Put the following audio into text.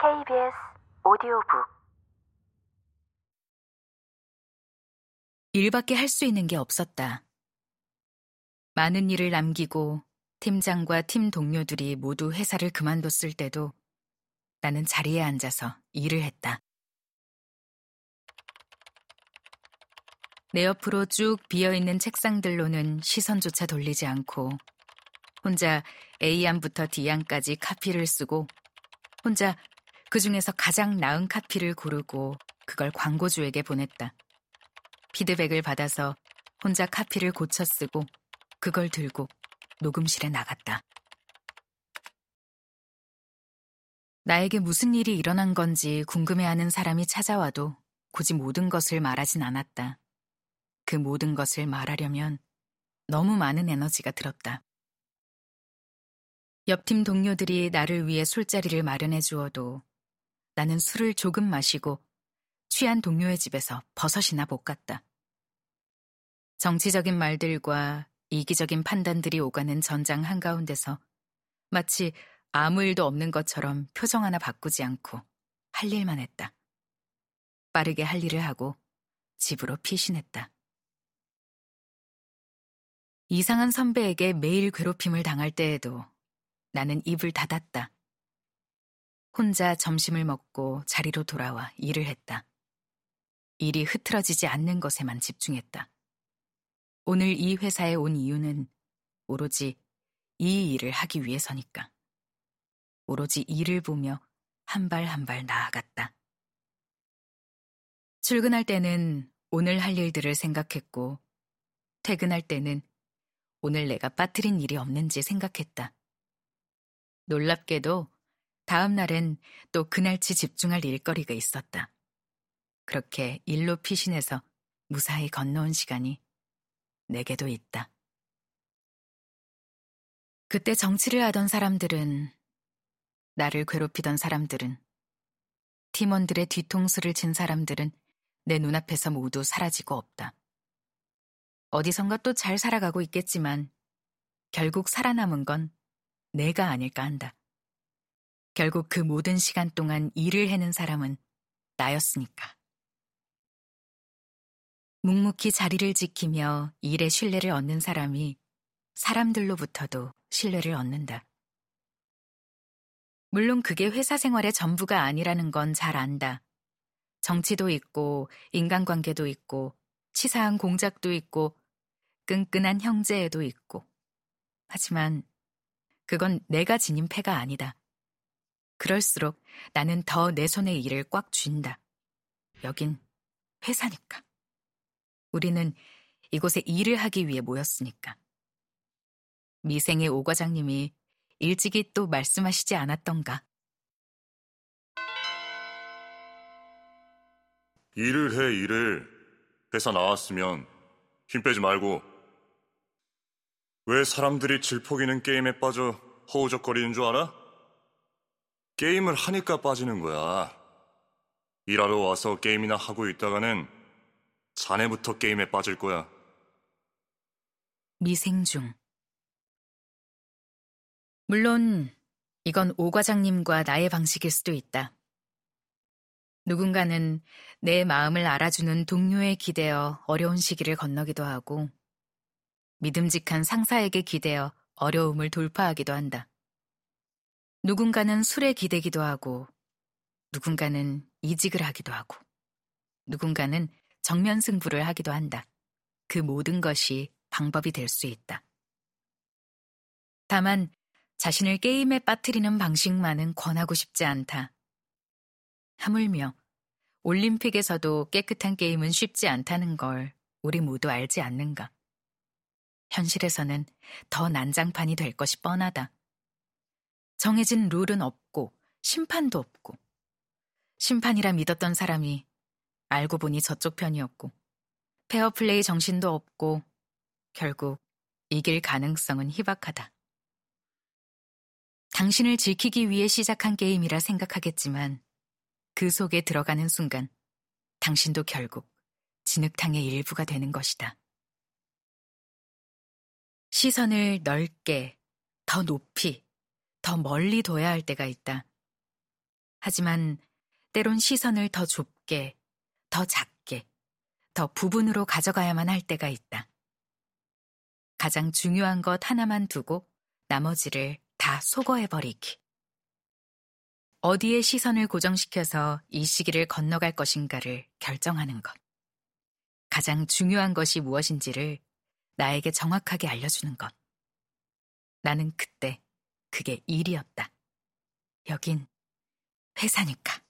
KBS 오디오북 일밖에 할 수 있는 게 없었다. 많은 일을 남기고 팀장과 팀 동료들이 모두 회사를 그만뒀을 때도 나는 자리에 앉아서 일을 했다. 내 옆으로 쭉 비어있는 책상들로는 시선조차 돌리지 않고 혼자 A안부터 D안까지 카피를 쓰고 혼자 그 중에서 가장 나은 카피를 고르고 그걸 광고주에게 보냈다. 피드백을 받아서 혼자 카피를 고쳐 쓰고 그걸 들고 녹음실에 나갔다. 나에게 무슨 일이 일어난 건지 궁금해하는 사람이 찾아와도 굳이 모든 것을 말하진 않았다. 그 모든 것을 말하려면 너무 많은 에너지가 들었다. 옆팀 동료들이 나를 위해 술자리를 마련해 주어도 나는 술을 조금 마시고 취한 동료의 집에서 버섯이나 볶았다. 정치적인 말들과 이기적인 판단들이 오가는 전장 한가운데서 마치 아무 일도 없는 것처럼 표정 하나 바꾸지 않고 할 일만 했다. 빠르게 할 일을 하고 집으로 피신했다. 이상한 선배에게 매일 괴롭힘을 당할 때에도 나는 입을 닫았다. 혼자 점심을 먹고 자리로 돌아와 일을 했다. 일이 흐트러지지 않는 것에만 집중했다. 오늘 이 회사에 온 이유는 오로지 이 일을 하기 위해서니까. 오로지 일을 보며 한 발 한 발 나아갔다. 출근할 때는 오늘 할 일들을 생각했고, 퇴근할 때는 오늘 내가 빠뜨린 일이 없는지 생각했다. 놀랍게도 다음 날엔 또 그날치 집중할 일거리가 있었다. 그렇게 일로 피신해서 무사히 건너온 시간이 내게도 있다. 그때 정치를 하던 사람들은, 나를 괴롭히던 사람들은, 팀원들의 뒤통수를 친 사람들은 내 눈앞에서 모두 사라지고 없다. 어디선가 또 잘 살아가고 있겠지만, 결국 살아남은 건 내가 아닐까 한다. 결국 그 모든 시간 동안 일을 해낸 사람은 나였으니까. 묵묵히 자리를 지키며 일의 신뢰를 얻는 사람이 사람들로부터도 신뢰를 얻는다. 물론 그게 회사 생활의 전부가 아니라는 건 잘 안다. 정치도 있고, 인간관계도 있고, 치사한 공작도 있고, 끈끈한 형제애도 있고. 하지만 그건 내가 지닌 패가 아니다. 그럴수록 나는 더 내 손의 일을 꽉 쥔다. 여긴 회사니까. 우리는 이곳에 일을 하기 위해 모였으니까. 미생의 오 과장님이 일찍이 또 말씀하시지 않았던가. 일을 해, 일을. 회사 나왔으면 힘 빼지 말고. 왜 사람들이 질퍽이는 게임에 빠져 허우적거리는 줄 알아? 게임을 하니까 빠지는 거야. 일하러 와서 게임이나 하고 있다가는 자네부터 게임에 빠질 거야. 미생 중. 물론 이건 오 과장님과 나의 방식일 수도 있다. 누군가는 내 마음을 알아주는 동료에 기대어 어려운 시기를 건너기도 하고, 믿음직한 상사에게 기대어 어려움을 돌파하기도 한다. 누군가는 술에 기대기도 하고, 누군가는 이직을 하기도 하고, 누군가는 정면 승부를 하기도 한다. 그 모든 것이 방법이 될 수 있다. 다만 자신을 게임에 빠뜨리는 방식만은 권하고 싶지 않다. 하물며 올림픽에서도 깨끗한 게임은 쉽지 않다는 걸 우리 모두 알지 않는가. 현실에서는 더 난장판이 될 것이 뻔하다. 정해진 룰은 없고 심판도 없고 심판이라 믿었던 사람이 알고 보니 저쪽 편이었고 페어플레이 정신도 없고 결국 이길 가능성은 희박하다. 당신을 지키기 위해 시작한 게임이라 생각하겠지만 그 속에 들어가는 순간 당신도 결국 진흙탕의 일부가 되는 것이다. 시선을 넓게, 더 높이, 더 멀리 둬야 할 때가 있다. 하지만 때론 시선을 더 좁게, 더 작게, 더 부분으로 가져가야만 할 때가 있다. 가장 중요한 것 하나만 두고 나머지를 다 소거해버리기. 어디에 시선을 고정시켜서 이 시기를 건너갈 것인가를 결정하는 것. 가장 중요한 것이 무엇인지를 나에게 정확하게 알려주는 것. 나는 그때 그게 일이었다. 여긴 회사니까.